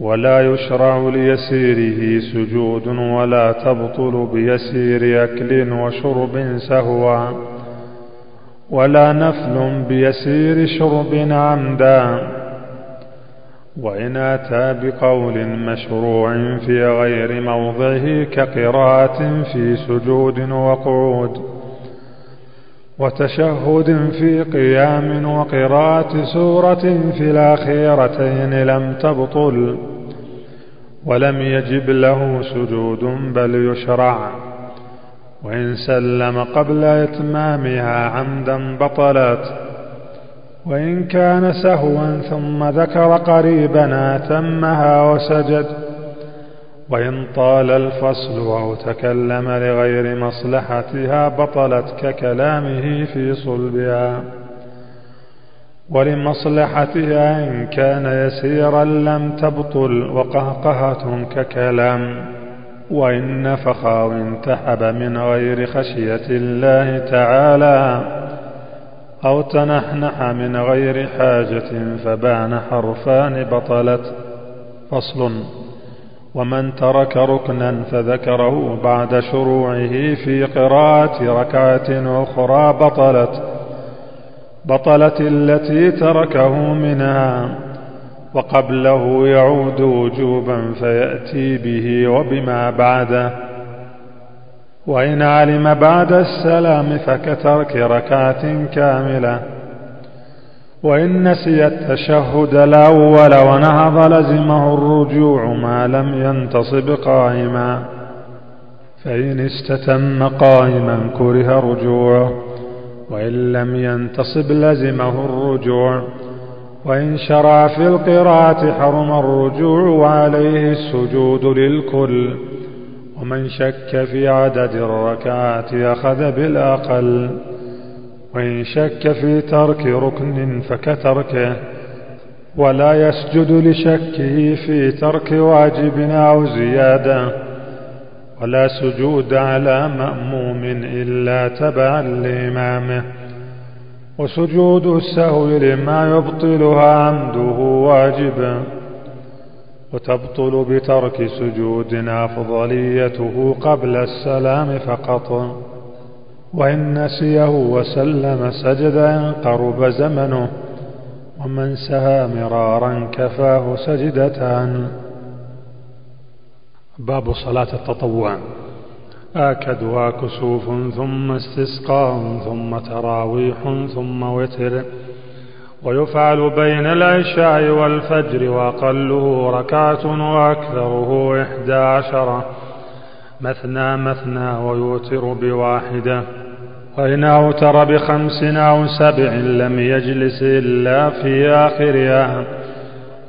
ولا يشرع ليسيره سجود ولا تبطل بيسير أكل وشرب سهوا ولا نفل بيسير شرب عمدا وإن أتى بقول مشروع في غير موضعه كقراءة في سجود وقعود وتشهد في قيام وقراءة سورة في الأخيرتين لم تبطل ولم يجب له سجود بل يشرع. وإن سلم قبل إتمامها عمدا بطلت وإن كان سهوا ثم ذكر قريبا أتمها وسجد. وإن طال الفصل أو تكلم لغير مصلحتها بطلت ككلامه في صلبها. ولمصلحتها إن كان يسيرا لم تبطل وقهقهة ككلام. وإن نفخ أو انتحب من غير خشية الله تعالى أو تنحنح من غير حاجة فبان حرفان بطلت. فصل ومن ترك ركنا فذكره بعد شروعه في قراءة ركعة أخرى بطلت بطلت التي تركه منها وقبله يعود وجوبا فيأتي به وبما بعده. وإن علم بعد السلام فكترك ركعة كاملة. وإن نسي التشهد الأول ونهض لزمه الرجوع ما لم ينتصب قائما فإن استتم قائما كره رجوعه وإن لم ينتصب لزمه الرجوع وإن شرع في القراءة حرم الرجوع وعليه السجود للكل ومن شك في عدد الركعات أخذ بالأقل. وإن شك في ترك ركن فكتركه ولا يسجد لشكه في ترك واجب أو زيادة ولا سجود على مأموم إلا تبعا لإمامه. وسجود السهو لما يبطلها عمده واجبا وتبطل بترك سجود أفضليته قبل السلام فقط. وإن نسيه وسلم سجدا قرب زمنه ومن سها مرارا كفاه سجدتان. باب صلاة التطوع. آكدها كسوف ثم استسقاء ثم تراويح ثم وتر. ويفعل بين العشاء والفجر وأقله ركعة وأكثره إحدى عشرة مثنى مثنى ويوتر بواحدة وإن أوتر بخمس أو سبع لم يجلس إلا في آخرها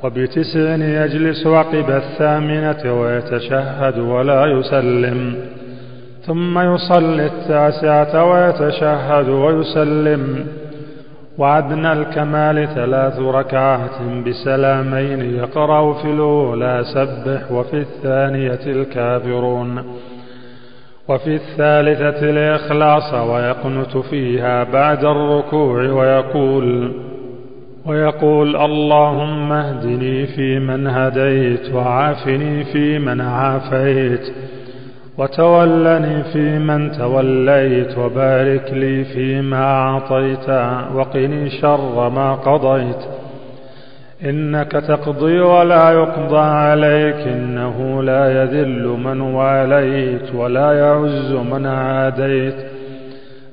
وبتسع يجلس عقب الثامنة ويتشهد ولا يسلم ثم يصلي التاسعة ويتشهد ويسلم وأدنى الكمال ثلاث ركعات بسلامين يقرأ في الأولى سبح وفي الثانية الكافرون وفي الثالثة الإخلاص ويقنت فيها بعد الركوع ويقول ويقول اللهم اهدني فيمن هديت وعافني فيمن عافيت وتولني فيمن توليت وبارك لي فيما أعطيت وقني شر ما قضيت. إنك تقضي ولا يقضى عليك إنه لا يذل من واليت ولا يعز من عاديت.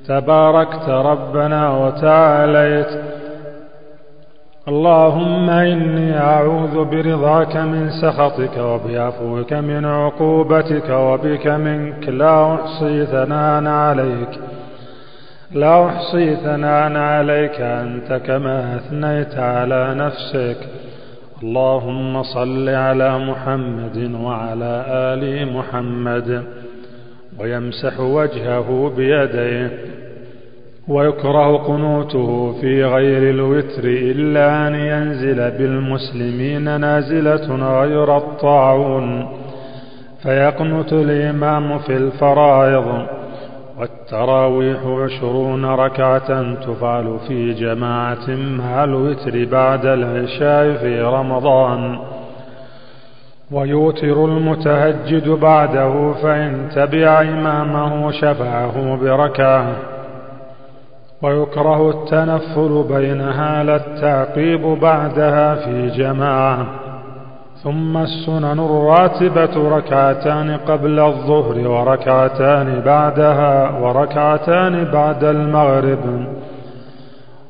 تباركت ربنا وتعاليت اللهم إني أعوذ برضاك من سخطك وبعفوك من عقوبتك وبك منك. لا أحصي ثناء عليك. لا أحصي ثناء عليك أنت كما أثنيت على نفسك. اللهم صل على محمد وعلى آل محمد. ويمسح وجهه بيديه. ويكره قنوته في غير الوتر إلا أن ينزل بالمسلمين نازلة غير الطاعون. فيقنت الإمام في الفرائض والتراويح عشرون ركعة تفعل في جماعة مع الوتر بعد العشاء في رمضان. ويوتر المتهجد بعده فإن تبع إمامه شفعه بركعة. ويكره التنفل بينها لا التعقيب بعدها في جماعة. ثم السنن الراتبة ركعتان قبل الظهر وركعتان بعدها وركعتان بعد المغرب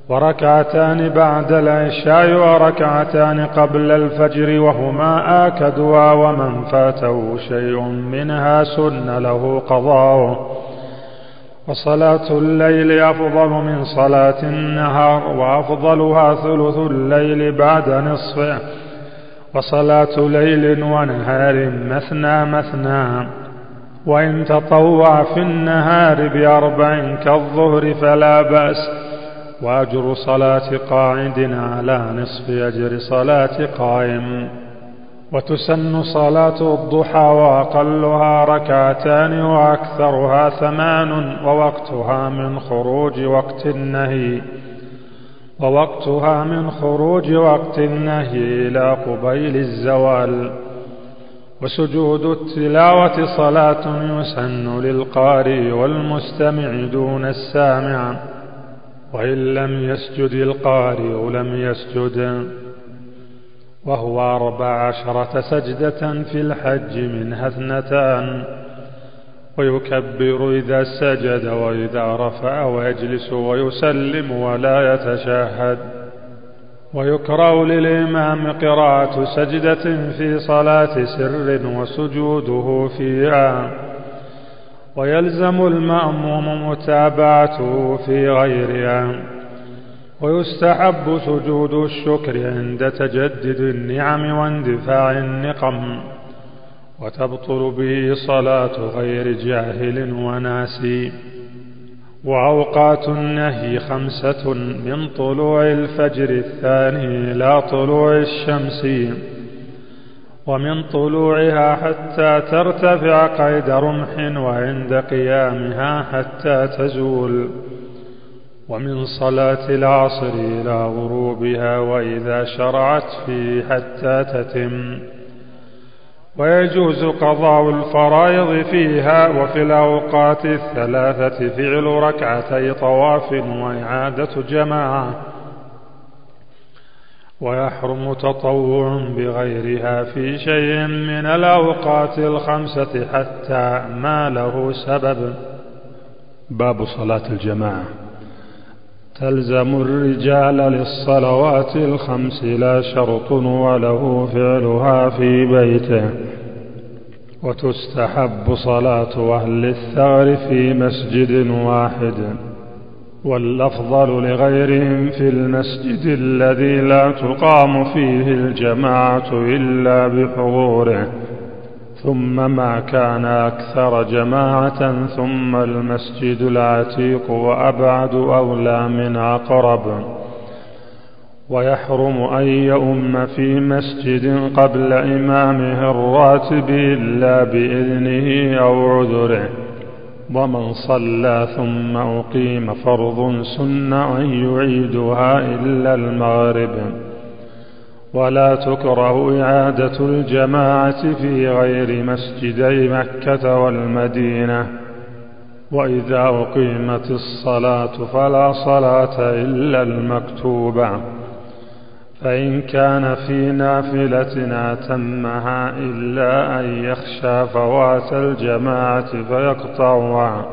وركعتان بعد العشاء وركعتان قبل الفجر وهما آكدها ومن فاته شيء منها سن له قضاؤه وصلاة الليل أفضل من صلاة النهار وأفضلها ثلث الليل بعد نصفه. وصلاة ليل ونهار مثنى مثنى. وإن تطوع في النهار بأربع كالظهر فلا بأس. وأجر صلاة قاعد على نصف أجر صلاة قائم. وتسن صلاة الضحى وأقلها ركعتان وأكثرها ثمان ووقتها من خروج وقت النهي. ووقتها من خروج وقت النهي إلى قبيل الزوال. وسجود التلاوة صلاة يسن للقارئ والمستمع دون السامع. وإن لم يسجد القارئ لم يسجد. وهو أربع عشرة سجدة في الحج منها اثنتان ويكبر إذا سجد وإذا رفع ويجلس ويسلم ولا يتشهد. ويكره للإمام قراءة سجدة في صلاة سر وسجوده فيها. ويلزم المأموم متابعته في غيرها. ويستحب سجود الشكر عند تجدد النعم واندفاع النقم وتبطل به صلاة غير جاهل وناسي. وأوقات النهي خمسة من طلوع الفجر الثاني إلى طلوع الشمس ومن طلوعها حتى ترتفع قيد رمح وعند قيامها حتى تزول. ومن صلاة العصر إلى غروبها وإذا شرعت فيه حتى تتم. ويجوز قضاء الفرائض فيها وفي الأوقات الثلاثة فعل ركعتي طواف وإعادة جماعة. ويحرم تطوع بغيرها في شيء من الأوقات الخمسة حتى ما له سبب. باب صلاة الجماعة. تلزم الرجال للصلوات الخمس لا شرط وله فعلها في بيته. وتستحب صلاة أهل الثغر في مسجد واحد. والأفضل لغيرهم في المسجد الذي لا تقام فيه الجماعة إلا بحضوره. ثم ما كان أكثر جماعة ثم المسجد العتيق وأبعد أولى من أقرب. ويحرم أن يؤم في مسجد قبل إمامه الراتب إلا بإذنه أو عذره. ومن صلى ثم أقيم فرض سن أن يعيدها إلا المغرب. ولا تكره إعادة الجماعة في غير مسجدي مكة والمدينة. وإذا أقيمت الصلاة فلا صلاة إلا المكتوبة. فإن كان في نافلة أتمها إلا أن يخشى فوات الجماعة فيقطعها.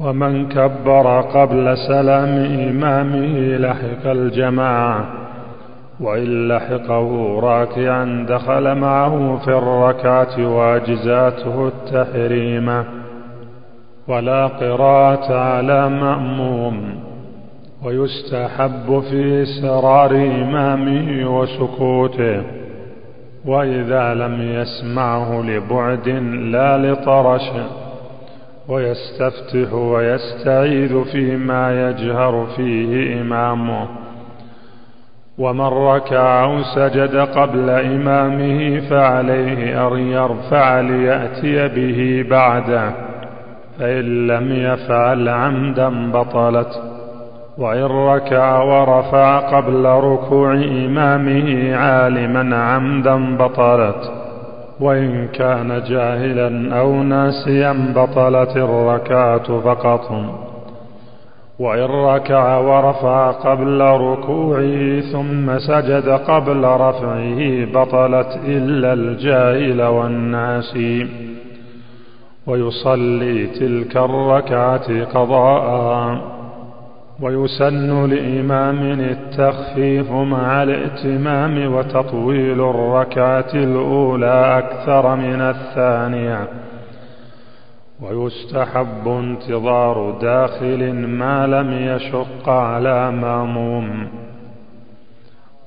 ومن كبر قبل سلام إمامه لحق الجماعة. وإن لحقه راكعا دخل معه في الركعة واجزاته التحريمة ولا قراءة على مأموم. ويستحب في سرار إمامه وسكوته. وإذا لم يسمعه لبعد لا لطرش. ويستفتح ويستعيذ فيما يجهر فيه إمامه. ومن ركع أو سجد قبل إمامه فعليه أن يرفع ليأتي به بعده فإن لم يفعل عمدا بطلت وإن ركع ورفع قبل ركوع إمامه عالما عمدا بطلت وإن كان جاهلا أو ناسيا بطلت الركعة فقط. وإن ركع ورفع قبل ركوعه ثم سجد قبل رفعه بطلت إلا الجاهل والناسي ويصلي تلك الركعة قضاء. ويسن لإمام التخفيف مع الائتمام وتطويل الركعة الأولى أكثر من الثانية. ويستحب انتظار داخل ما لم يشق على مأموم.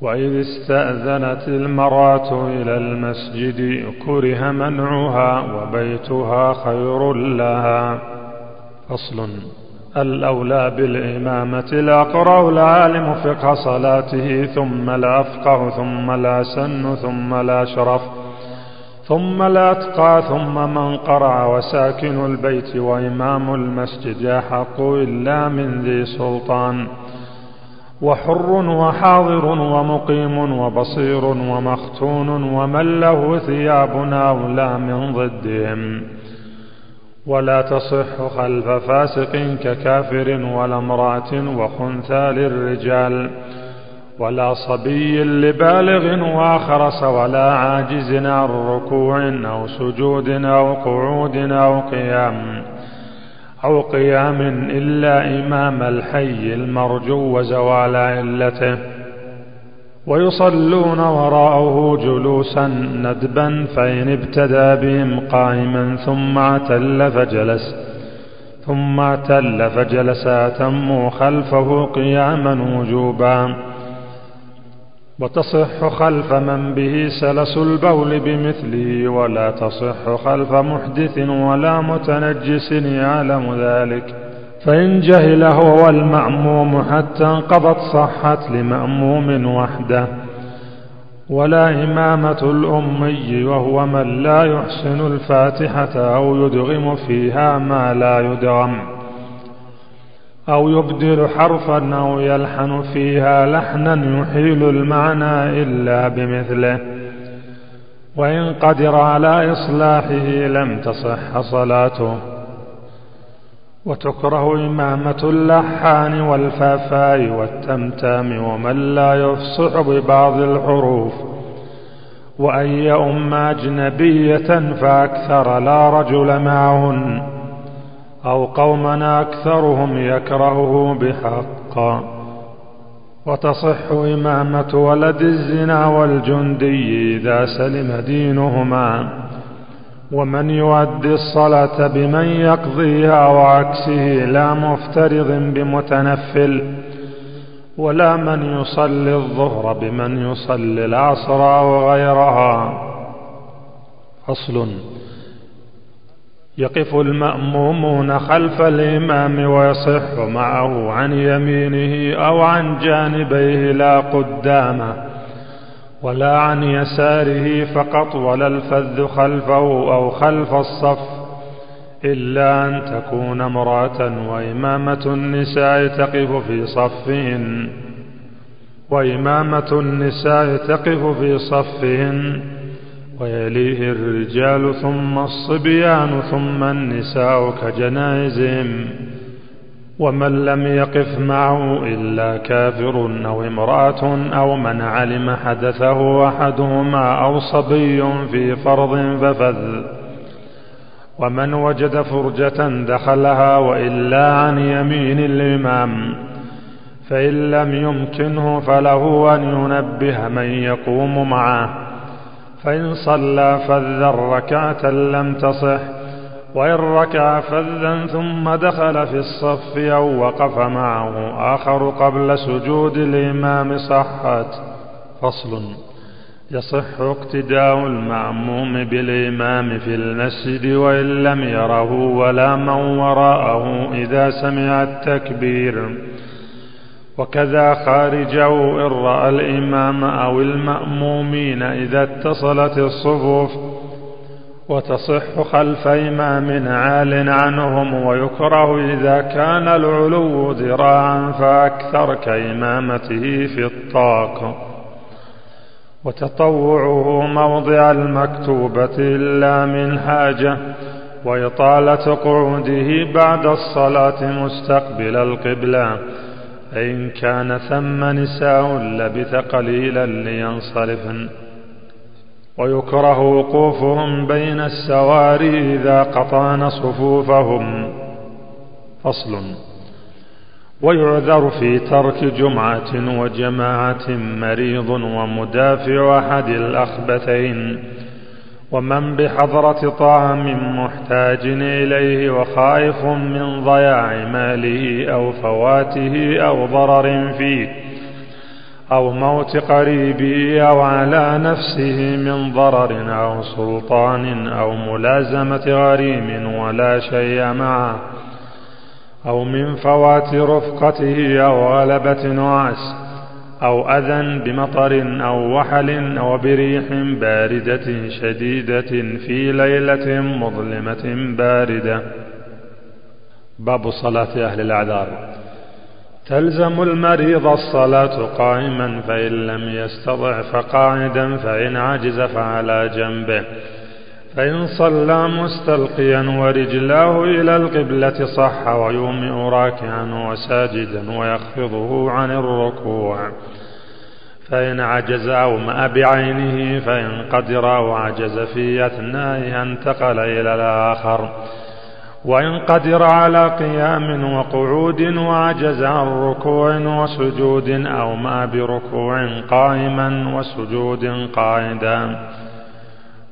وإذ استأذنت المرأة إلى المسجد كره منعها وبيتها خير لها. فصل الأولى بالإمامة الأقرأ العالم فقه صلاته ثم الأفقه ثم الأسن ثم الأشرف ثم الأتقى ثم من قرع وساكن البيت وإمام المسجد أحق إلا من ذي سلطان. وحر وحاضر ومقيم وبصير ومختون ومن له ثياب أولى من ضدهم. ولا تصح خلف فاسق ككافر ولا امرأة وخنثى للرجال. ولا صبي لبالغ وآخرس ولا عاجز عن ركوع أو سجود أو قعود أو قيام أو قيام إلا إمام الحي المرجو وزوال علته. ويصلون وراءه جلوسا ندبا فإن ابتدى بهم قائما ثم اعتل فجلس ثم اعتل فجلس أتموا خلفه قياما وجوبا وتصح خلف من به سلس البول بمثله ولا تصح خلف محدث ولا متنجس يعلم ذلك. فإن جهل هو والمأموم حتى انقضت صحت لمأموم وحده. ولا إمامة الأمي وهو من لا يحسن الفاتحة أو يدغم فيها ما لا يدغم. أو يبدل حرفا أو يلحن فيها لحنا يحيل المعنى إلا بمثله. وإن قدر على إصلاحه لم تصح صلاته. وتكره إمامة اللحان والفافاء والتمتام ومن لا يفصح ببعض الحروف. وأن يؤم أجنبية فأكثر لا رجل معهن. أو قومنا أكثرهم يكرهه بحق. وتصح إمامة ولد الزنا والجندي إذا سلم دينهما. ومن يؤدي الصلاة بمن يقضيها وعكسه لا مفترض بمتنفل. ولا من يصلي الظهر بمن يصلي العصر وغيرها فصل يقف المأمومون خلف الإمام ويصح معه عن يمينه أو عن جانبيه لا قدامه ولا عن يساره فقط ولا الفذ خلفه أو خلف الصف إلا أن تكون امرأة وإمامة النساء تقف في صفهن وإمامة النساء تقف في صفهن ويليه الرجال ثم الصبيان ثم النساء كجنائزهم ومن لم يقف معه إلا كافر أو امرأة أو من علم حدثه أحدهما أو صبي في فرض ففذ ومن وجد فرجة دخلها وإلا عن يمين الإمام فإن لم يمكنه فله أن ينبه من يقوم معه فإن صلى فذا ركعة لم تصح وإن ركع فذا ثم دخل في الصف أو وقف معه آخر قبل سجود الإمام صحت. فصل يصح اقتداء المأموم بالإمام في المسجد وإن لم يره ولا من وراءه إذا سمع التكبير. وكذا خارجه إن رأى الإمام أو المأمومين إذا اتصلت الصفوف وتصح خلف إمام عال عنهم ويكره إذا كان العلو ذراعا فأكثر كإمامته في الطاق. وتطوعه موضع المكتوبة إلا من حاجة وإطالة قعوده بعد الصلاة مستقبل القبلة. فإن كان ثم نساء لبث قليلا لينصرفن. ويكره وقوفهم بين السواري إذا قطعن صفوفهم. فصل. ويعذر في ترك جمعة وجماعة مريض ومدافع أحد الأخبثين. ومن بحضرة طعام محتاج إليه وخائف من ضياع ماله أو فواته أو ضرر فيه أو موت قريبه أو على نفسه من ضرر أو سلطان أو ملازمة غريم ولا شيء معه أو من فوات رفقته أو غلبة نعاس أو أذى بمطر أو وحل أو بريح باردة شديدة في ليلة مظلمة باردة. باب صلاة أهل الأعذار. تلزم المريض الصلاة قائما فإن لم يستطع فقاعدا فإن عجز فعلى جنبه. فإن صلى مستلقيا ورجلاه إلى القبلة صح ويومئ راكعا وساجدا ويخفضه عن الركوع. فإن عجز أومأ بعينه فإن قدر وعجز في أثنائها انتقل إلى الآخر. وإن قدر على قيام وقعود وعجز عن ركوع وسجود أومأ بركوع قائما وسجود قاعدا.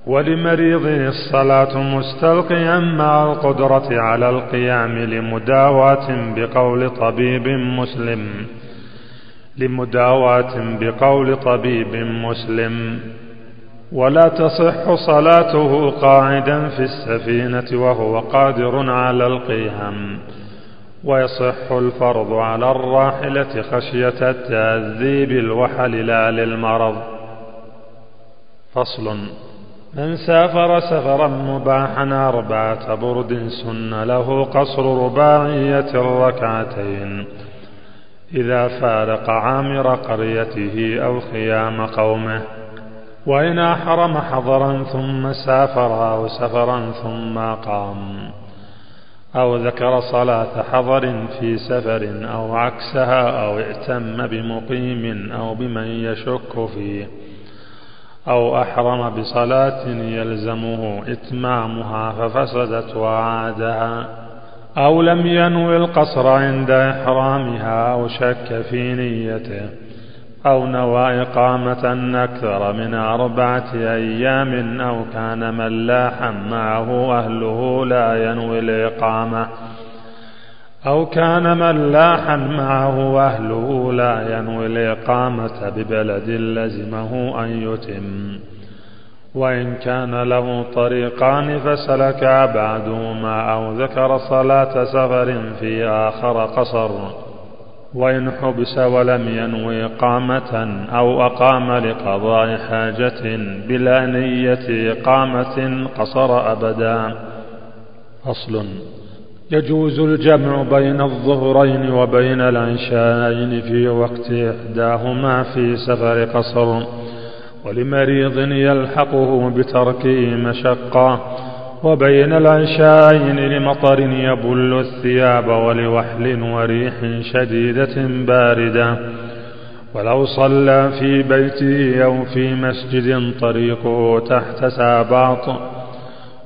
ولمريض الصلاة مستلقيا مع القدرة على القيام لمداواة بقول طبيب مسلم. لمداواة بقول طبيب مسلم. ولا تصح صلاته قاعدا في السفينة وهو قادر على القيام. ويصح الفرض على الراحلة خشية التأذي بالوحل لا للمرض. فصل. من سافر سفرا مباحا أربعة برد سن له قصر رباعية الركعتين. إذا فارق عامر قريته أو خيام قومه. وإن أحرم حضرا ثم سافر أو سفرا ثم قام. أو ذكر صلاة حضر في سفر أو عكسها أو ائتم بمقيم أو بمن يشك فيه. أو أحرم بصلاة يلزمه إتمامها ففسدت وعادها أو لم ينوي القصر عند إحرامها أو شك في نيته أو نوى إقامة أكثر من أربعة أيام أو كان ملاحا معه أهله لا ينوي الإقامة أو كان ملاحا معه أهله لا ينوي الإقامة ببلد لزمه أن يتم. وإن كان له طريقان فسلك بعدهما أو ذكر صلاة سفر في آخر قصر. وإن حبس ولم ينوي إقامة أو أقام لقضاء حاجة بلا نية إقامة قصر أبدا. أصل يجوز الجمع بين الظهرين وبين العشاءين في وقت إحداهما في سفر قصر ولمريض يلحقه بتركه مشقة وبين العشاءين لمطر يبل الثياب ولوحل وريح شديدة باردة. ولو صلى في بيته أو في مسجد طريقه تحت ساباط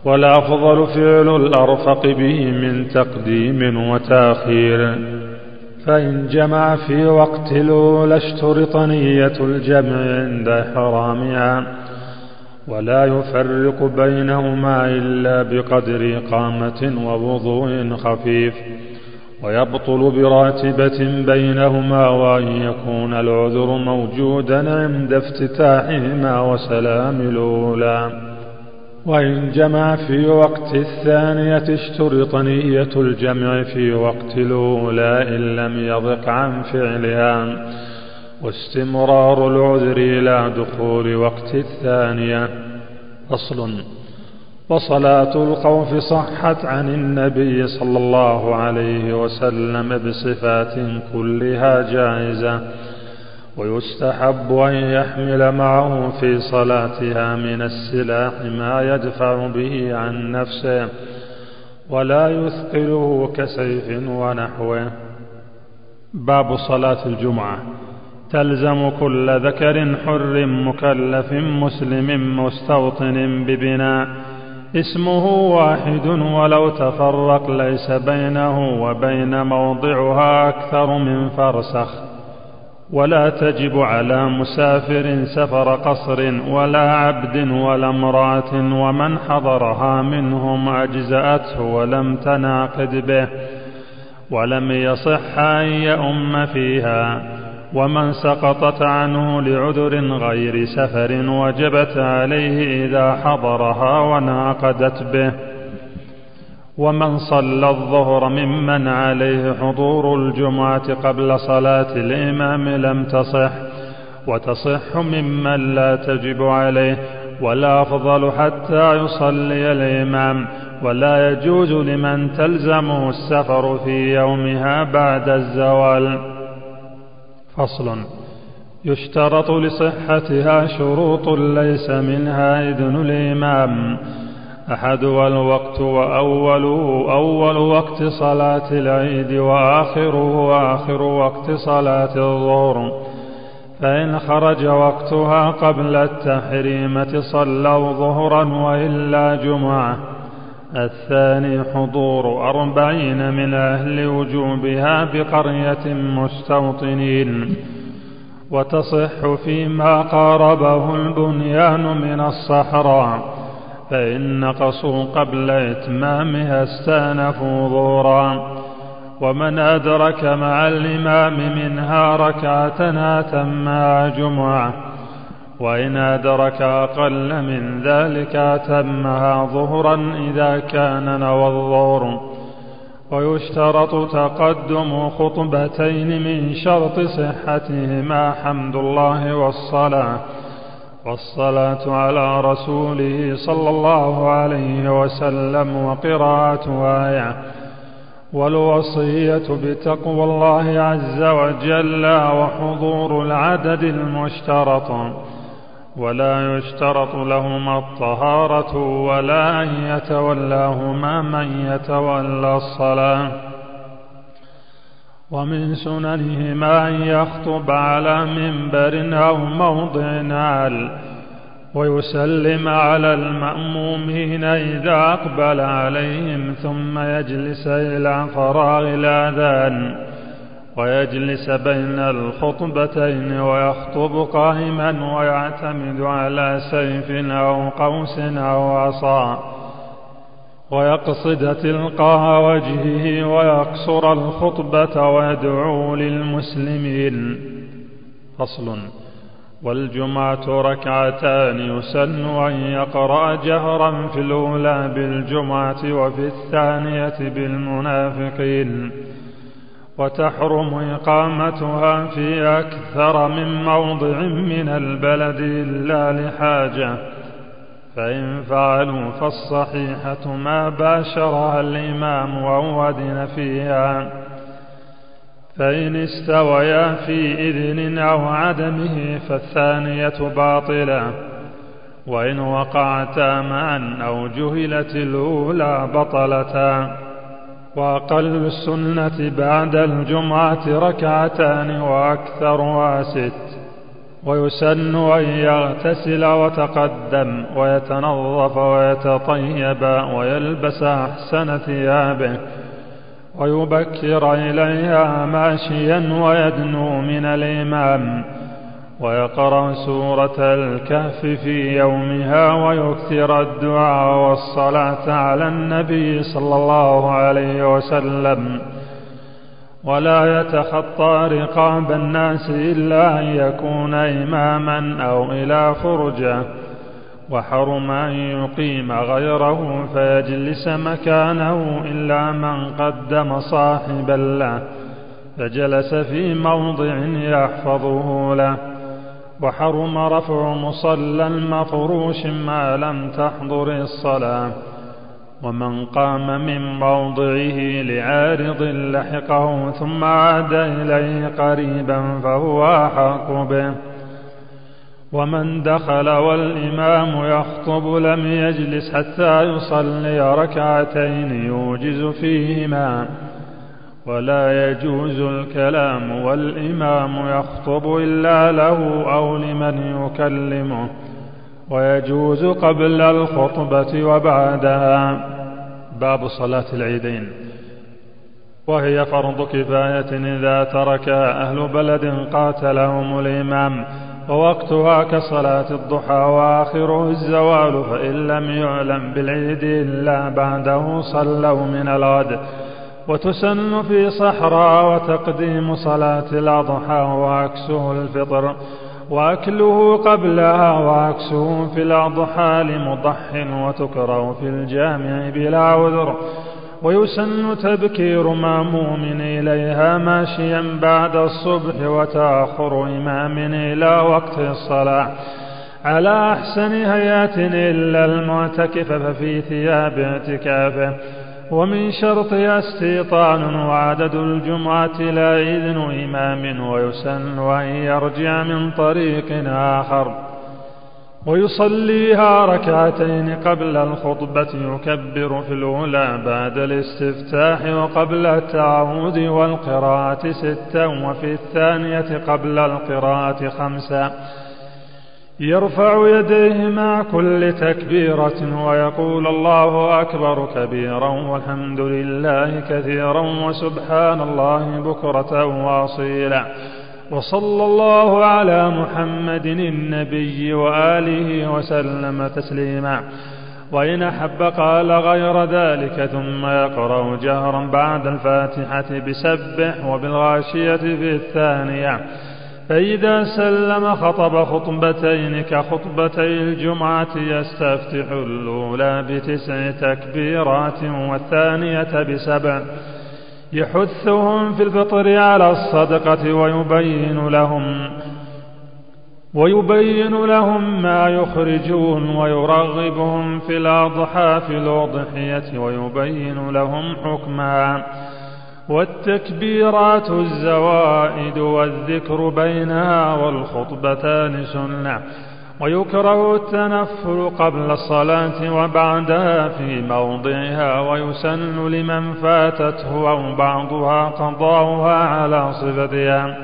والأفضل فعل الأرفق به من تقديم وتأخير. فإن جمع في وقت الأولى اشترط نية الجمع عند إحرامها ولا يفرق بينهما إلا بقدر إقامة ووضوء خفيف ويبطل براتبة بينهما وأن يكون العذر موجودا عند افتتاحهما وسلام الأولى. وإن جمع في وقت الثانية اشترط نية الجمع في وقت الأولى إن لم يضق عن فعلها. واستمرار العذر إلى دخول وقت الثانية. أصل وصلاة الخوف صحت عن النبي صلى الله عليه وسلم بصفات كلها جائزة. ويستحب أن يحمل معه في صلاتها من السلاح ما يدفع به عن نفسه ولا يثقله كسيف ونحوه. باب صلاة الجمعة. تلزم كل ذكر حر مكلف مسلم مستوطن ببناء. اسمه واحد ولو تفرق ليس بينه وبين موضعها أكثر من فرسخ. ولا تجب على مسافر سفر قصر ولا عبد ولا امرأة ومن حضرها منهم أجزأته ولم تناقض به ولم يصح أن يؤم فيها ومن سقطت عنه لعذر غير سفر وجبت عليه إذا حضرها وناقدت به ومن صلى الظهر ممن عليه حضور الجمعة قبل صلاة الإمام لم تصح وتصح ممن لا تجب عليه ولا أفضل حتى يصلي الإمام ولا يجوز لمن تلزمه السفر في يومها بعد الزوال. فصل يشترط لصحتها شروط ليس منها إذن الإمام. أحدها الوقت وأوله أول وقت صلاة العيد وآخره آخر وقت صلاة الظهر. فإن خرج وقتها قبل التحريمة صلوا ظهرا وإلا جمعة. الثاني حضور أربعين من أهل وجوبها بقرية مستوطنين. وتصح فيما قاربه البنيان من الصحراء. فإن نقصوا قبل إتمامها استانفوا ظهرا ومن أدرك مع الإمام منها ركعة أتمها جمعة. وإن أدرك أقل من ذلك أتمها ظهرا إذا كان نوى الظهر. ويشترط تقدم خطبتين من شرط صحتهما حمد الله والصلاة. والصلاة على رسوله صلى الله عليه وسلم وقراءة آية. والوصية بتقوى الله عز وجل وحضور العدد المشترط. ولا يشترط لهما الطهارة ولا أن يتولاهما من يتولى الصلاة. ومن سننهما أن يخطب على منبر أو موضع عال ويسلم على المأمومين إذا أقبل عليهم ثم يجلس إلى فراغ الآذان ويجلس بين الخطبتين ويخطب قائما ويعتمد على سيف أو قوس أو عصا. ويقصد تلقاء وجهه ويقصر الخطبة ويدعو للمسلمين. فصل. والجمعة ركعتان يسن أن يقرأ جهرا في الأولى بالجمعة وفي الثانية بالمنافقين. وتحرم إقامتها في أكثر من موضع من البلد إلا لحاجة. فإن فعلوا فالصحيحة ما باشرها الإمام أو أذن فيها. فإن استويا في إذن أو عدمه فالثانية باطلة. وإن وقعتا معا أو جهلت الأولى بطلتا. وأقل السنة بعد الجمعة ركعتان وأكثرها ست. ويسن أن يغتسل وتقدم ويتنظف ويتطيب ويلبس أحسن ثيابه ويبكر إليها ماشيا ويدنو من الإمام ويقرأ سورة الكهف في يومها ويكثر الدعاء والصلاة على النبي صلى الله عليه وسلم ولا يتخطى رقاب الناس إلا أن يكون إماما أو إلى فرجة. وحرم أن يقيم غيره فيجلس مكانه إلا من قدم صاحبا له. فجلس في موضع يحفظه له. وحرم رفع مصلى مفروش ما لم تحضر الصلاة. ومن قام من موضعه لعارض لحقه ثم عاد إليه قريبا فهو أحق به. ومن دخل والإمام يخطب لم يجلس حتى يصلي ركعتين يوجز فيهما. ولا يجوز الكلام والإمام يخطب إلا له أو لمن يكلمه. ويجوز قبل الخطبة وبعدها. باب صلاة العيدين. وهي فرض كفاية إذا تركها أهل بلد قاتلهم الإمام ووقتها كصلاة الضحى وآخره الزوال فإن لم يعلم بالعيد إلا بعده صلوا من الغد. وتسن في صحراء وتقديم صلاة الأضحى وعكسه الفطر. وأكله قبلها وعكسه في الأضحى لمضح وتكره في الجامع بلا عذر. ويسن تبكير ماموم إليها ماشيا بعد الصبح وتأخر إمام إلى وقت الصلاة. على أحسن هيات إلا المعتكف ففي ثياب اعتكافه. ومن شرط استيطان وعدد الجمعة لا إذن إمام ويسن أن يرجع من طريق آخر ويصليها ركعتين قبل الخطبة يكبر في الأولى بعد الاستفتاح وقبل التعود والقراءة ستا وفي الثانية قبل القراءة خمسا يرفع يديه مع كل تكبيرة ويقول الله أكبر كبيرا والحمد لله كثيرا وسبحان الله بكرة وأصيلا. وصلى الله على محمد النبي وآله وسلم تسليما. وإن أحب قال غير ذلك ثم يقرأ جهرا بعد الفاتحة بسبح وبالغاشية في الثانية فإذا سلم خطب خطبتين كخطبتي الجمعة يستفتح الأولى بتسع تكبيرات والثانية بسبع. يحثهم في الفطر على الصدقة ويبين لهم ويبين لهم ما يخرجون ويرغبهم في الأضحى في الأضحية ويبين لهم حكمها والتكبيرات الزوائد والذكر بينها والخطبتان سنة. ويكره التنفل قبل الصلاة وبعدها في موضعها ويسن لمن فاتته أو بعضها قضاؤها على صفتها.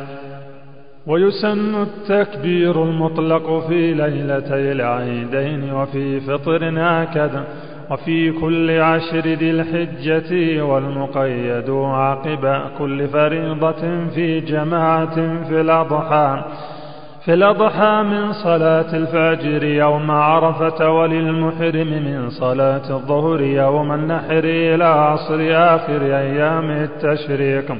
ويسن التكبير المطلق في ليلتي العيدين وفي فطر هكذا وفي كل عشر ذي الحجة والمقيد عقب كل فريضة في جماعة في الأضحى. في الأضحى من صلاة الفجر يوم عرفة وللمحرم من صلاة الظهر يوم النحر إلى عصر آخر أيام التشريق.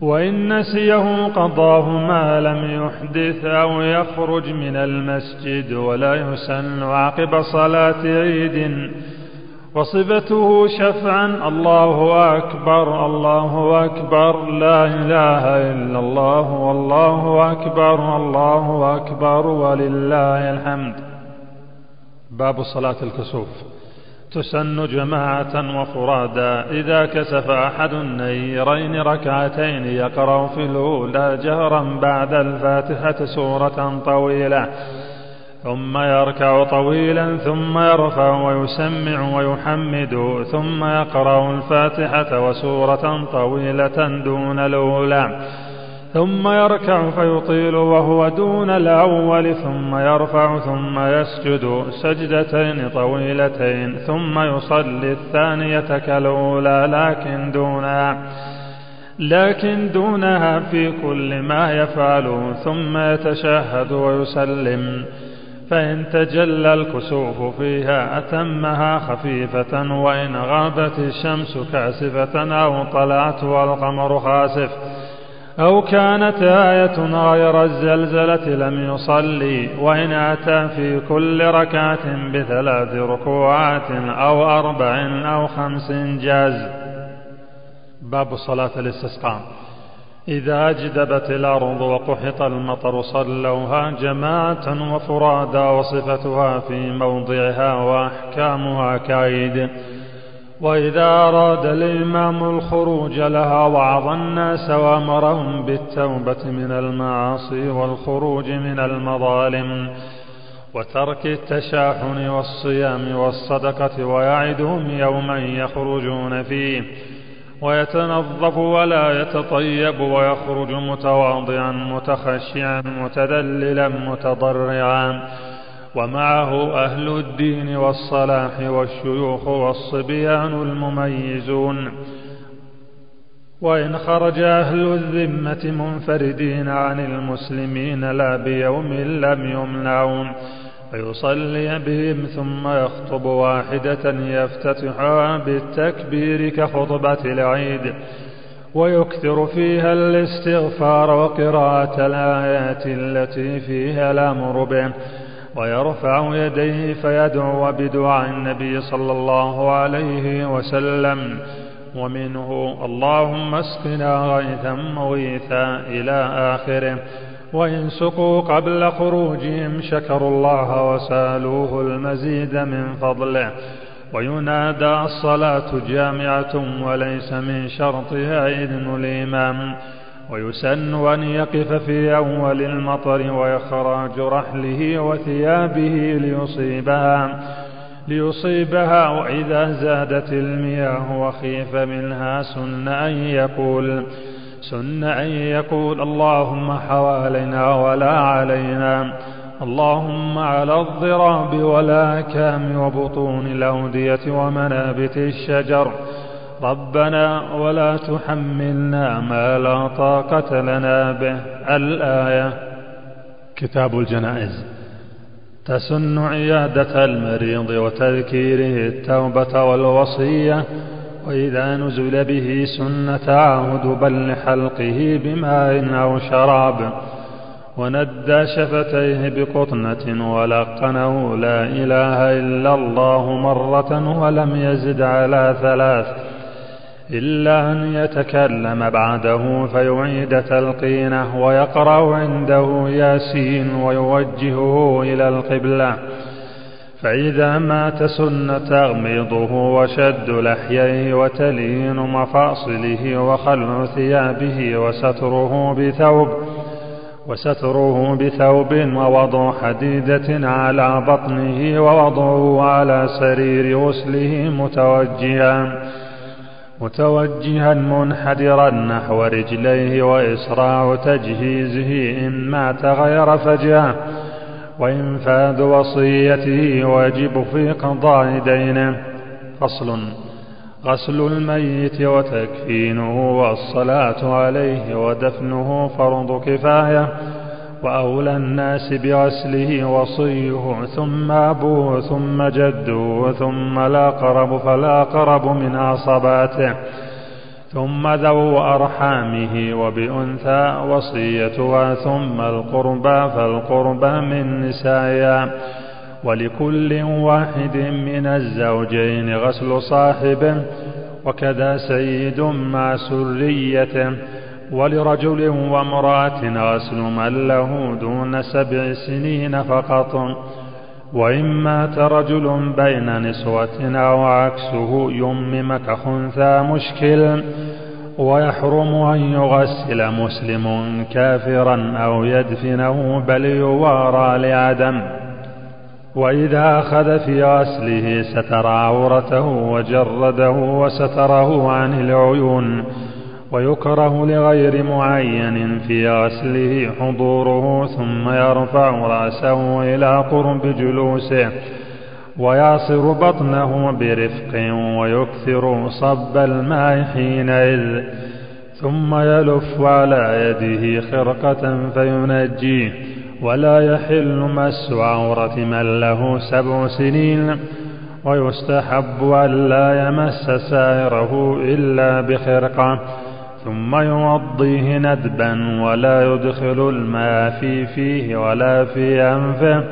وإن نسيه قضاه ما لم يحدث أو يخرج من المسجد ولا يسن عقب صلاة عيد. وصفته شفعا الله أكبر الله أكبر لا إله إلا الله والله أكبر الله أكبر ولله الحمد. باب صلاة الكسوف. تسن جماعة وفرادا إذا كسف أحد النيرين ركعتين يقرأ في الأولى جهرا بعد الفاتحة سورة طويلة ثم يركع طويلا ثم يرفع ويسمع ويحمد ثم يقرأ الفاتحة وسورة طويلة دون الأولى. ثم يركع فيطيل وهو دون الأول ثم يرفع ثم يسجد سجدتين طويلتين ثم يصلي الثانية كالأولى لكن دونها لكن دونها في كل ما يفعل ثم يتشهد ويسلم فإن تجلى الكسوف فيها أتمها خفيفة وإن غابت الشمس كاسفة أو طلعت والقمر خاسف. أو كانت آية غير الزلزلة لم يصلي وإن أتى في كل ركعة بثلاث ركوعات أو أربع أو خمس جاز. باب صلاة الاستسقاء. إذا أجدبت الأرض وقحط المطر صلوها جماعة وفرادا وصفتها في موضعها وأحكامها كعيد وإذا أراد الإمام الخروج لها وعظ الناس وأمرهم بالتوبة من المعاصي والخروج من المظالم وترك التشاحن والصيام والصدقة ويعدهم يوما يخرجون فيه ويتنظف ولا يتطيب ويخرج متواضعا متخشعا متذللا متضرعا. ومعه أهل الدين والصلاح والشيوخ والصبيان المميزون. وإن خرج أهل الذمة منفردين عن المسلمين لا بيوم لم يمنعون فيصلي بهم ثم يخطب واحدة يفتتحها بالتكبير كخطبة العيد. ويكثر فيها الاستغفار وقراءة الآيات التي فيها الأمر به. ويرفع يديه فيدعو بدعاء النبي صلى الله عليه وسلم. ومنه اللهم اسقنا غيثا مغيثا إلى آخره. وإن سقوا قبل خروجهم شكروا الله وسألوه المزيد من فضله. وينادى الصلاة جامعة وليس من شرطها إذن الإمام ويسن أن يقف في أول المطر ويخراج رحله وثيابه ليصيبها ليصيبها وإذا زادت المياه وخيف منها سن أن يقول سن أن يقول اللهم حوالينا ولا علينا اللهم على الضراب والآكام وبطون الأودية ومنابت الشجر ربنا ولا تحملنا ما لا طاقة لنا به. الآية كتاب الجنائز. تسن عيادة المريض وتذكيره التوبة والوصية وإذا نزل به سن تعاهد بل حلقه بماء أو شراب. وندى شفتيه بقطنة ولقنه لا إله إلا الله مرة ولم يزد على ثلاث. إلا أن يتكلم بعده فيعيد تلقينه ويقرأ عنده ياسين ويوجهه إلى القبلة. فإذا مات سن تغميضه وشد لحييه وتلين مفاصله وخلع ثيابه وستره بثوب وستره بثوب ووضع حديدة على بطنه ووضعه على سرير غسله متوجها. متوجها منحدرا نحو رجليه وإسراع تجهيزه إن مات غير فجأة وإنفاذ وصيته واجب في قضاء دينه. فصل غسل الميت وتكفينه والصلاة عليه ودفنه فرض كفاية وأولى الناس بغسله وصيه ثم أبوه ثم جده ثم الأقرب فالأقرب من عصباته ثم ذو أرحامه وبأنثى وصيتها ثم القربى فالقربى من نسائها ولكل واحد من الزوجين غسل صاحبه وكذا سيد مع سريته. ولرجل وامرأة غسل من له دون سبع سنين فقط وإن مات رجل بين نسوة أو عكسه يمم كخنثى مشكل ويحرم أن يغسل مسلم كافرا أو يدفنه بل يوارى لعدم. وإذا أخذ في غسله ستر عورته وجرده وستره عن العيون ويكره لغير معين في غسله حضوره ثم يرفع رأسه إلى قرب جلوسه ويعصر بطنه برفق ويكثر صب الماء حينئذ ثم يلف على يده خرقة فينجيه ولا يحل مس عورة من له سبع سنين ويستحب أن لا يمس سائره إلا بخرقة. ثم يوضيه ندبا ولا يدخل الماء في فيه ولا في أنفه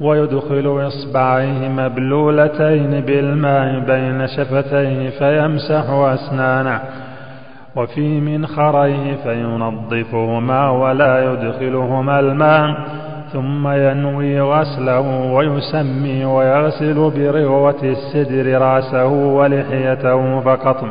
ويدخل إصبعيه مبلولتين بالماء بين شفتيه فيمسح أسنانه وفي منخريه فينظفهما ولا يدخلهما الماء ثم ينوي غسله ويسمي ويغسل برغوة السدر رأسه ولحيته فقط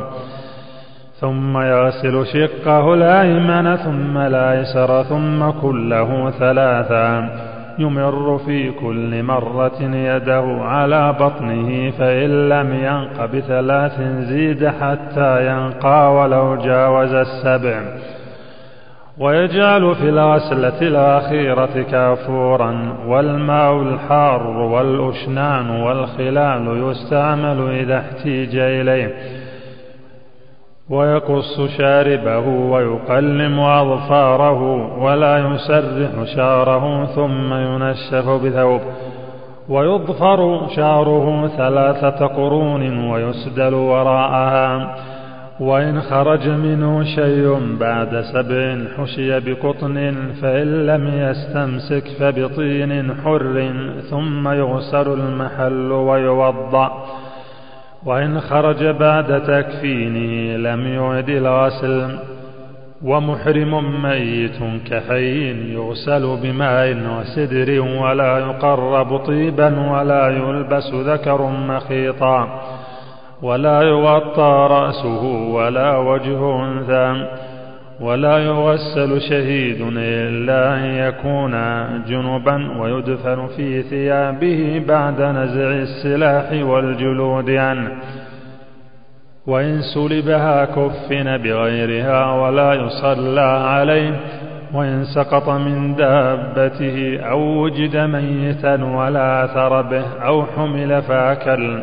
ثم يغسل شقه الأيمن ثم الأيسر ثم كله ثلاثا. يمر في كل مرة يده على بطنه فإن لم ينق بثلاث زيد حتى ينقى ولو جاوز السبع. ويجعل في الغسلة الأخيرة كافورا والماء الحار والأشنان والخلال يستعمل إذا احتيج إليه. ويقص شاربه ويقلم أظفاره ولا يسرح شعره ثم ينشف بثوب. ويضفر شعره ثلاثة قرون ويسدل وراءها. وإن خرج منه شيء بعد سبع حشي بقطن فإن لم يستمسك فبطين حر ثم يغسل المحل ويوضأ. وإن خرج بعد تكفينه لم يعد الغسل ومحرم ميت كحي يغسل بماء وسدر ولا يقرب طيبا ولا يلبس ذكر مخيطا ولا يغطى رأسه ولا وجه أنثى. ولا يغسل شهيد إلا أن يكون جنبا ويدفن في ثيابه بعد نزع السلاح والجلود عنه. وإن سلبها كفن بغيرها ولا يصلى عليه. وإن سقط من دابته أو وجد ميتا ولا أثر به أو حمل فأكل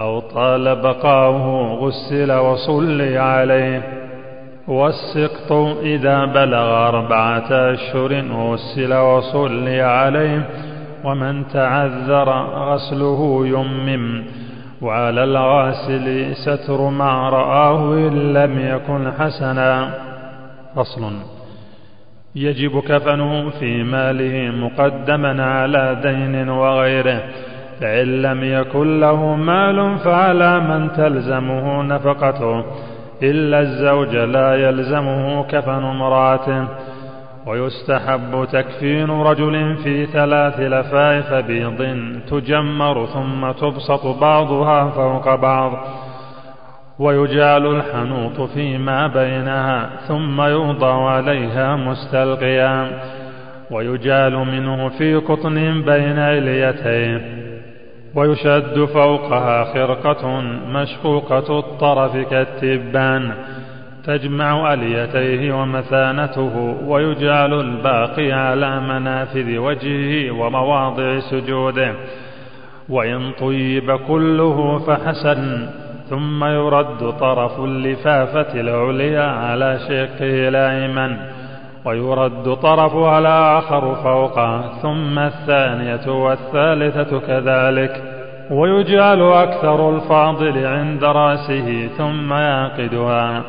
أو طال بقاؤه غسل وصلي عليه. والسقط إذا بلغ أربعة أشهر غسل وصلي عليه ومن تعذر غسله يمم وعلى الغاسل ستر ما رآه إن لم يكن حسنا. فصل يجب كفنه في ماله مقدما على دين وغيره. فإن لم يكن له مال فعلى من تلزمه نفقته. إلا الزوج لا يلزمه كفن امرأته ويستحب تكفين رجل في ثلاث لفائف بيض تجمر ثم تبسط بعضها فوق بعض ويجعل الحنوط فيما بينها ثم يوضع عليها مستلقيا ويجعل منه في قطن بين اليتين ويشد فوقها خرقة مشقوقة الطرف كالتبان تجمع أليتيه ومثانته ويجعل الباقي على منافذ وجهه ومواضع سجوده. وإن طيب كله فحسن ثم يرد طرف اللفافة العليا على شقه الأيمن ويرد طرفها الآخر فوقه ثم الثانية والثالثة كذلك. ويجعل أكثر الفاضل عند رأسه ثم يعقدها.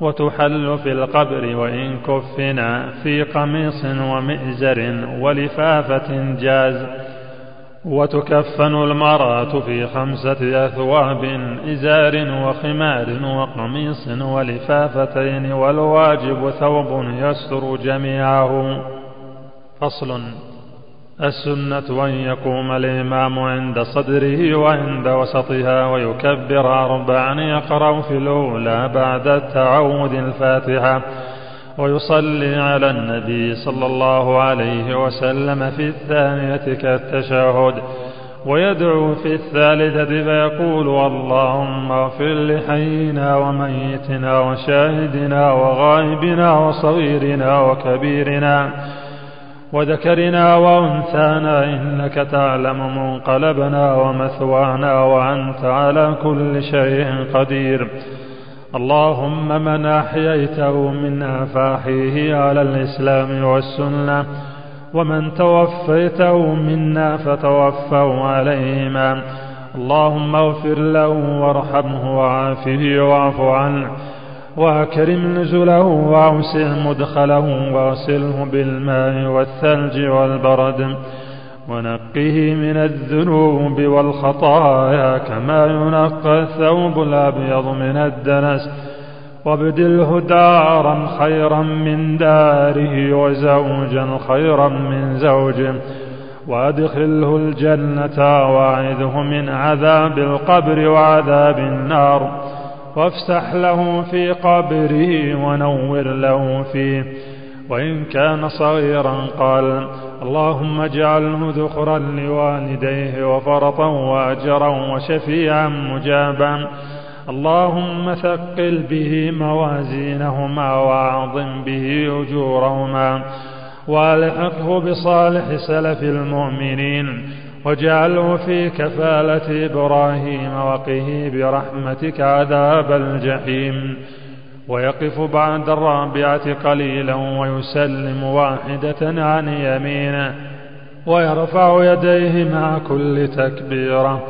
وتحل في القبر وإن كفنا في قميص ومئزر ولفافة جاز. وتكفن المرأة في خمسة أثواب إزار وخمار وقميص ولفافتين والواجب ثوب يستر جميعه. فصل السنة أن يقوم الإمام عند صدره وعند وسطها ويكبر أربعا يقرأ في الأولى بعد التعود الفاتحة. ويصلي على النبي صلى الله عليه وسلم في الثانية كالتشهد ويدعو في الثالثة فيقول اللهم اغفر لحينا وميتنا وشاهدنا وغائبنا وصغيرنا وكبيرنا وذكرنا وأنثانا إنك تعلم منقلبنا ومثوانا وأنت على كل شيء قدير. اللهم من أحييته منا فأحيه على الإسلام والسنة ومن توفيته منا فتوفه عليهما. اللهم اغفر له وارحمه وعافه واعف عنه وأكرم نزله وأوسع مدخله واغسله بالماء والثلج والبرد. ونقه من الذنوب والخطايا كما ينقى الثوب الأبيض من الدنس. وابدله دارا خيرا من داره وزوجا خيرا من زوجه وأدخله الجنة واعذه من عذاب القبر وعذاب النار. وافسح له في قبره ونور له فيه. وإن كان صغيرا قال اللهم اجعله ذخرا لوالديه وفرطا وأجرا وشفيعا مجابا. اللهم ثقل به موازينهما وأعظم به أجورهما. وألحقه بصالح سلف المؤمنين. واجعله في كفالة إبراهيم وقه برحمتك عذاب الجحيم. ويقف بعد الرابعة قليلا ويسلم واحدة عن يمينه ويرفع يديه مع كل تكبيره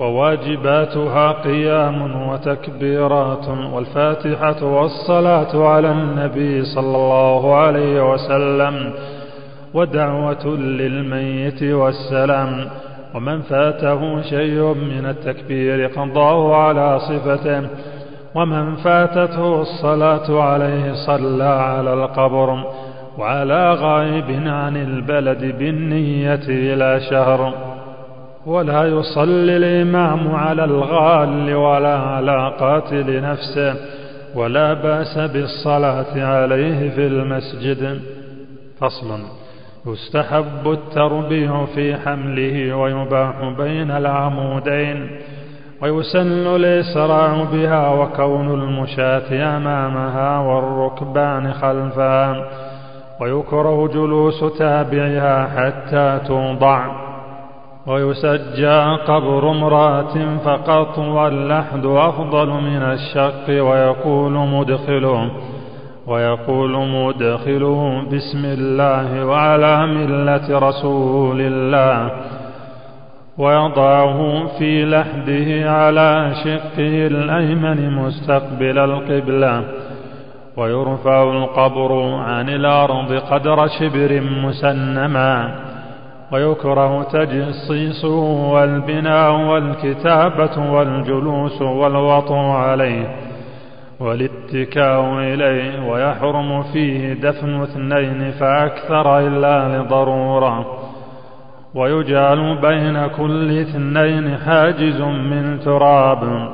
وواجباتها قيام وتكبيرات والفاتحة والصلاة على النبي صلى الله عليه وسلم ودعوة للميت والسلام ومن فاته شيء من التكبير قضاه على صفته ومن فاتته الصلاة عليه صلى على القبر وعلى غائب عن البلد بالنية إلى شهر. ولا يصلي الإمام على الغال ولا على قاتل نفسه ولا بأس بالصلاة عليه في المسجد. فصل يستحب التربيع في حمله ويباح بين العمودين. ويسن الإسراع بها وكون المشاة أمامها والركبان خلفها ويكره جلوس تابعها حتى توضع. ويسجى قبر امرأة فقط واللحد أفضل من الشق. ويقول مدخله ويقول مدخله بسم الله وعلى ملة رسول الله. ويضعه في لحده على شقه الأيمن مستقبل القبلة. ويرفع القبر عن الأرض قدر شبر مسنما. ويكره تجصيصه والبناء والكتابة والجلوس والوطء عليه. والاتكاء إليه ويحرم فيه دفن اثنين فأكثر إلا لضرورة. ويجعل بين كل اثنين حاجز من تراب.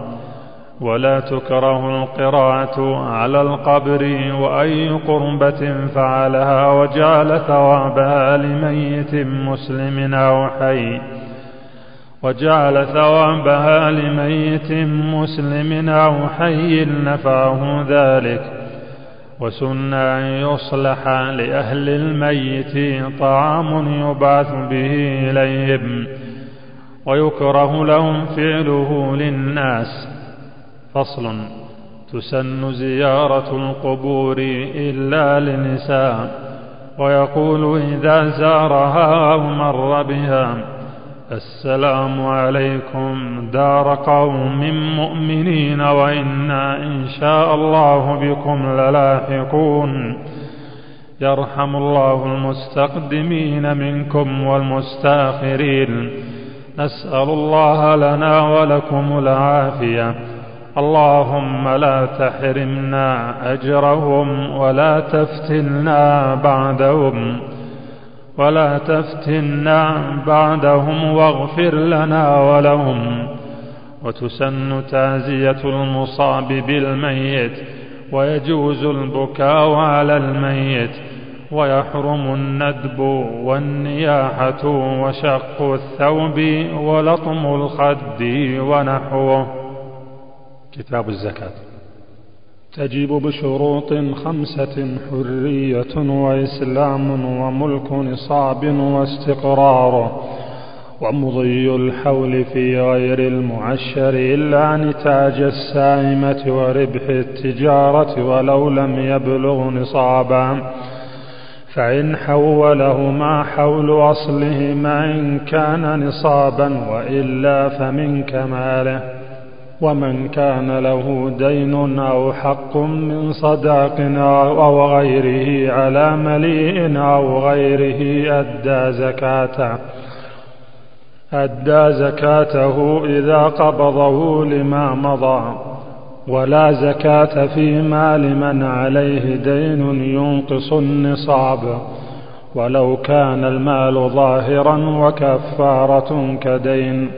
ولا تكره القراءة على القبر وأي قربة فعلها وجعل ثوابها لميت مسلم أو حي. وجعل ثوابها لميت مسلم أو حي نفعه ذلك. وسن أن يصلح لأهل الميت طعام يبعث به إليهم ويكره لهم فعله للناس. فصل تسن زيارة القبور إلا للنساء ويقول إذا زارها أو مر بها السلام عليكم دار قوم مؤمنين وإنا إن شاء الله بكم للاحقون. يرحم الله المستقدمين منكم والمستأخرين. نسأل الله لنا ولكم العافية. اللهم لا تحرمنا أجرهم ولا تفتنا بعدهم. ولا تفتنا بعدهم واغفر لنا ولهم وتسن تعزية المصاب بالميت ويجوز البكاء على الميت ويحرم الندب والنياحة وشق الثوب ولطم الخد ونحوه. كتاب الزكاة. تجب بشروط خمسة حرية وإسلام وملك نصاب واستقرار ومضي الحول في غير المعشر إلا نتاج السائمة وربح التجارة ولو لم يبلغ نصابا. فإن حولهما حول أصلهما إن كان نصابا وإلا فمن كماله ومن كان له دين أو حق من صداق أو غيره على مليء أو غيره أدى زكاته. أدى زكاته إذا قبضه لما مضى. ولا زكاة في مال من عليه دين ينقص النصاب. ولو كان المال ظاهرا وكفارة كدين.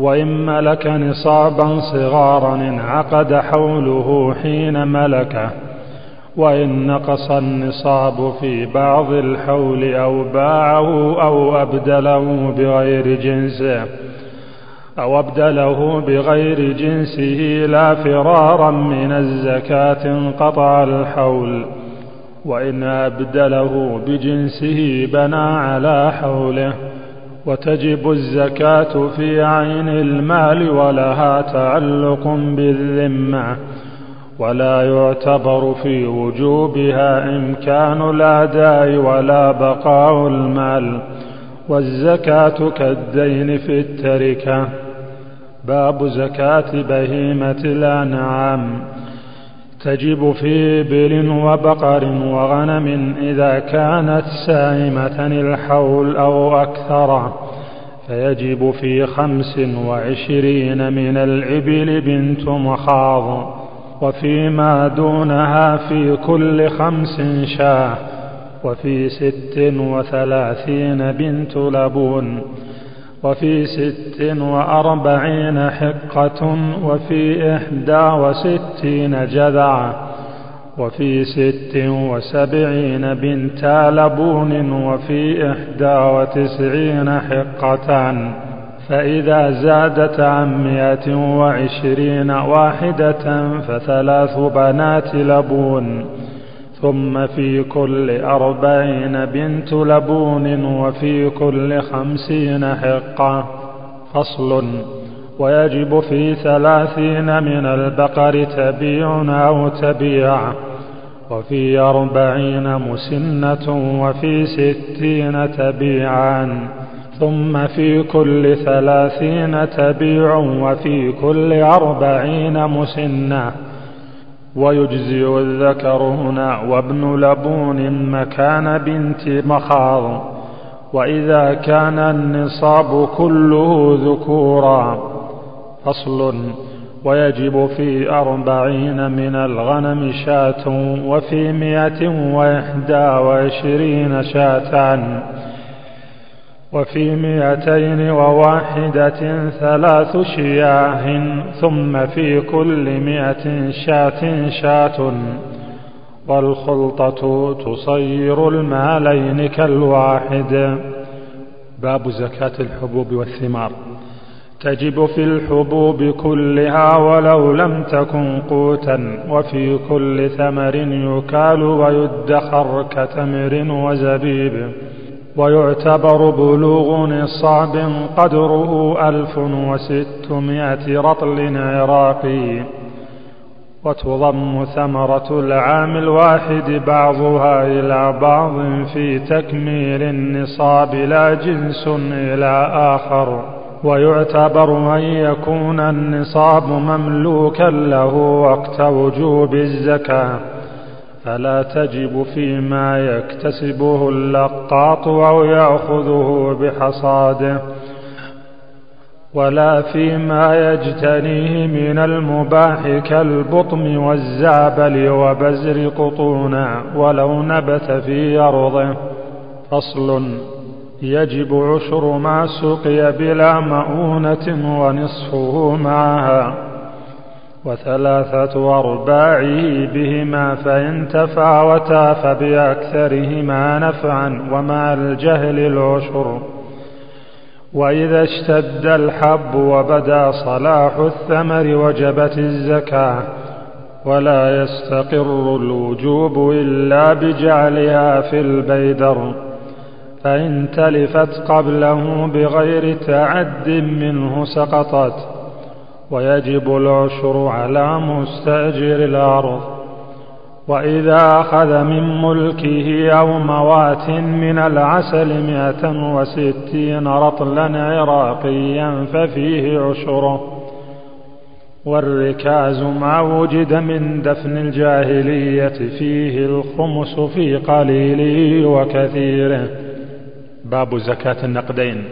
وإن ملك نصابا صغارا انعقد حوله حين ملكه وإن نقص النصاب في بعض الحول أو باعه أو أبدله بغير جنسه أو أبدله بغير جنسه لا فرارا من الزكاة انقطع الحول وإن أبدله بجنسه بنى على حوله. وتجب الزكاة في عين المال ولها تعلق بالذمة ولا يعتبر في وجوبها إمكان الأداء ولا بقاء المال والزكاة كالدين في التركة. باب زكاة بهيمة الأنعام. تجب في إبل وبقر وغنم إذا كانت سائمة الحول أو أكثر. فيجب في خمس وعشرين من الإبل بنت مخاض. وفيما دونها في كل خمس شاة. وفي ست وثلاثين بنت لبون. وفي ست وأربعين حقة وفي إحدى وستين جذعة وفي ست وسبعين بنتا لبون وفي إحدى وتسعين حقتان فإذا زادت عن مائة وعشرين واحدة فثلاث بنات لبون ثم في كل أربعين بنت لبون وفي كل خمسين حقة. فصل. ويجب في ثلاثين من البقر تبيع أو تبيع. وفي أربعين مسنة وفي ستين تبيعان ثم في كل ثلاثين تبيع وفي كل أربعين مسنة. ويجزئ الذكر هنا وابن لبون مكان بنت مخاض. وإذا كان النصاب كله ذكورا فصل. ويجب في أربعين من الغنم شاة وفي مئة وإحدى وعشرين شاتان وفي مئتين وواحدة ثلاث شياه ثم في كل مئة شاة شاة. والخلطة تصير المالين كالواحد. باب زكاة الحبوب والثمار. تجب في الحبوب كلها ولو لم تكن قوتا وفي كل ثمر يكال ويدخر كتمر وزبيب. ويعتبر بلوغ نصاب قدره ألف وستمائة رطل عراقي. وتضم ثمرة العام الواحد بعضها إلى بعض في تكميل النصاب لا جنس إلى آخر. ويعتبر أن يكون النصاب مملوكا له وقت وجوب الزكاة. فلا تجب فيما يكتسبه اللقاط أو يأخذه بحصاده ولا فيما يجتنيه من المباح كالبطم والزعبل وبزر قطونا ولو نبت في أرضه. فصل يجب عشر ما سقي بلا مؤونة ونصفه معها. وثلاثة أرباعه بهما فإن تفاوتا فبأكثرهما نفعا ومع الجهل العشر. وإذا اشتد الحب وبدا صلاح الثمر وجبت الزكاة. ولا يستقر الوجوب إلا بجعلها في البيدر. فإن تلفت قبله بغير تعد منه سقطت. ويجب العشر على مستأجر الأرض. وإذا أخذ من ملكه أو موات من العسل مئة وستين رطلا عراقيا ففيه عشره والركاز ما وجد من دفن الجاهلية فيه الخمس في قليله وكثيره باب زكاة النقدين.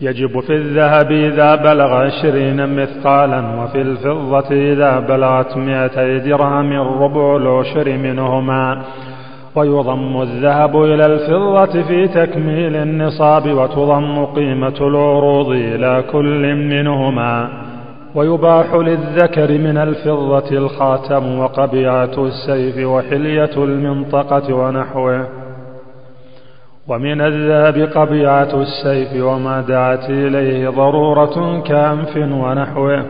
يجب في الذهب إذا بلغ عشرين مثقالا وفي الفضة إذا بلغت مئتي درهم ربع العشر منهما. ويضم الذهب إلى الفضة في تكميل النصاب وتضم قيمة العروض إلى كل منهما. ويباح للذكر من الفضة الخاتم وقبيعة السيف وحلية المنطقة ونحوه. ومن الذهب قبيعة السيف وما دعت إليه ضرورة كأنف ونحوه.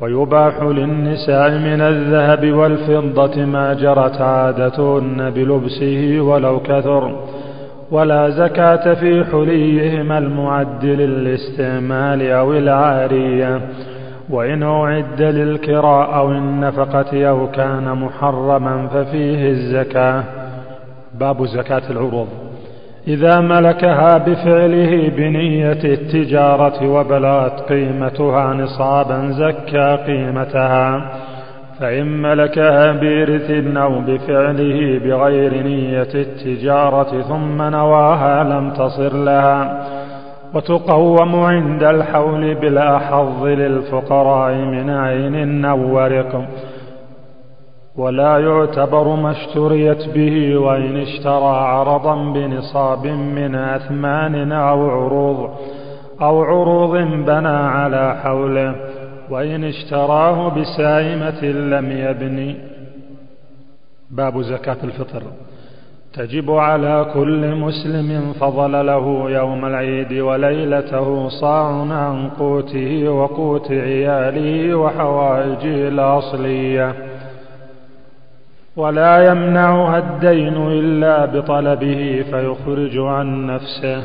ويباح للنساء من الذهب والفضة ما جرت عادتهن بلبسه ولو كثر. ولا زكاة في حليهما المعد للاستعمال أو العارية. وإن أعد للكراء أو النفقة أو كان محرما ففيه الزكاة. باب زكاة العروض. إذا ملكها بفعله بنية التجارة وبلغت قيمتها نصابا زكى قيمتها. فإن ملكها بإرث أو بفعله بغير نية التجارة ثم نواها لم تصر لها. وتقوم عند الحول بلا حظ للفقراء من عين أو ورق ولا يعتبر ما اشتريت به وإن اشترى عرضا بنصاب من أثمان أو عروض أو عروض بنى على حوله وإن اشتراه بسائمة لم يبني باب زكاة الفطر. تجب على كل مسلم فضل له يوم العيد وليلته صاع عن قوته وقوت عياله وحوائجه الأصلية. ولا يمنعها الدين إلا بطلبه فيخرج عن نفسه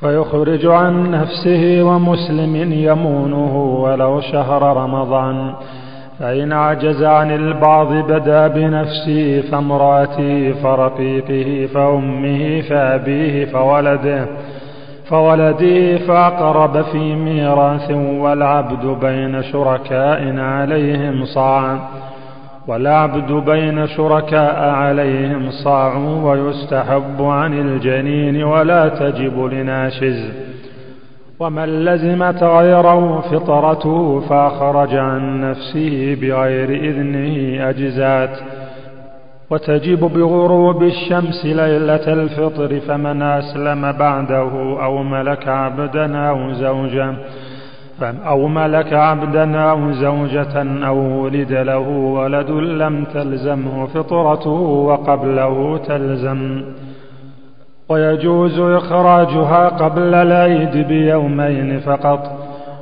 فيخرج عن نفسه ومسلم يمونه ولو شهر رمضان. فإن عجز عن البعض بدا بنفسه فامرأته فرقيقه فأمه فأبيه فولده فولده فأقرب في ميراث والعبد بين شركاء عليهم صاع والعبد بين شركاء عليهم صاع ويستحب عن الجنين ولا تجب لناشز. ومن لزمت غيره فطرته فأخرج عن نفسه بغير إذنه أجزات. وتجب بغروب الشمس ليلة الفطر فمن أسلم بعده أو ملك عبدا أو زوجا أو ملك عبدا أو زوجة أو ولد له ولد لم تلزمه فطرته وقبله تلزم. ويجوز إخراجها قبل العيد بيومين فقط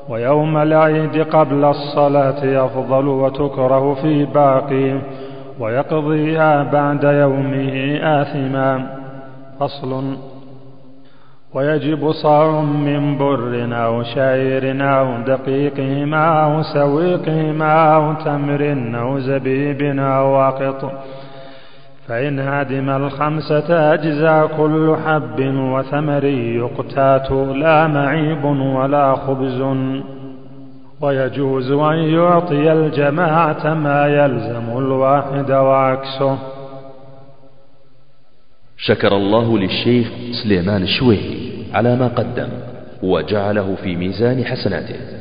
ويوم العيد قبل الصلاة أفضل وتكره في باقي ويقضيها بعد يومه آثما. فصل. ويجب صاع من بر أو شعير أو دقيقهما أو سويقهما أو تمر أو زبيب أو واقط. فإن هدم الخمسة أجزى كل حب وثمر يقتات لا معيب ولا خبز. ويجوز أن يعطي الجماعة ما يلزم الواحد وعكسه. شكر الله للشيخ سليمان الشويهي على ما قدم وجعله في ميزان حسناته.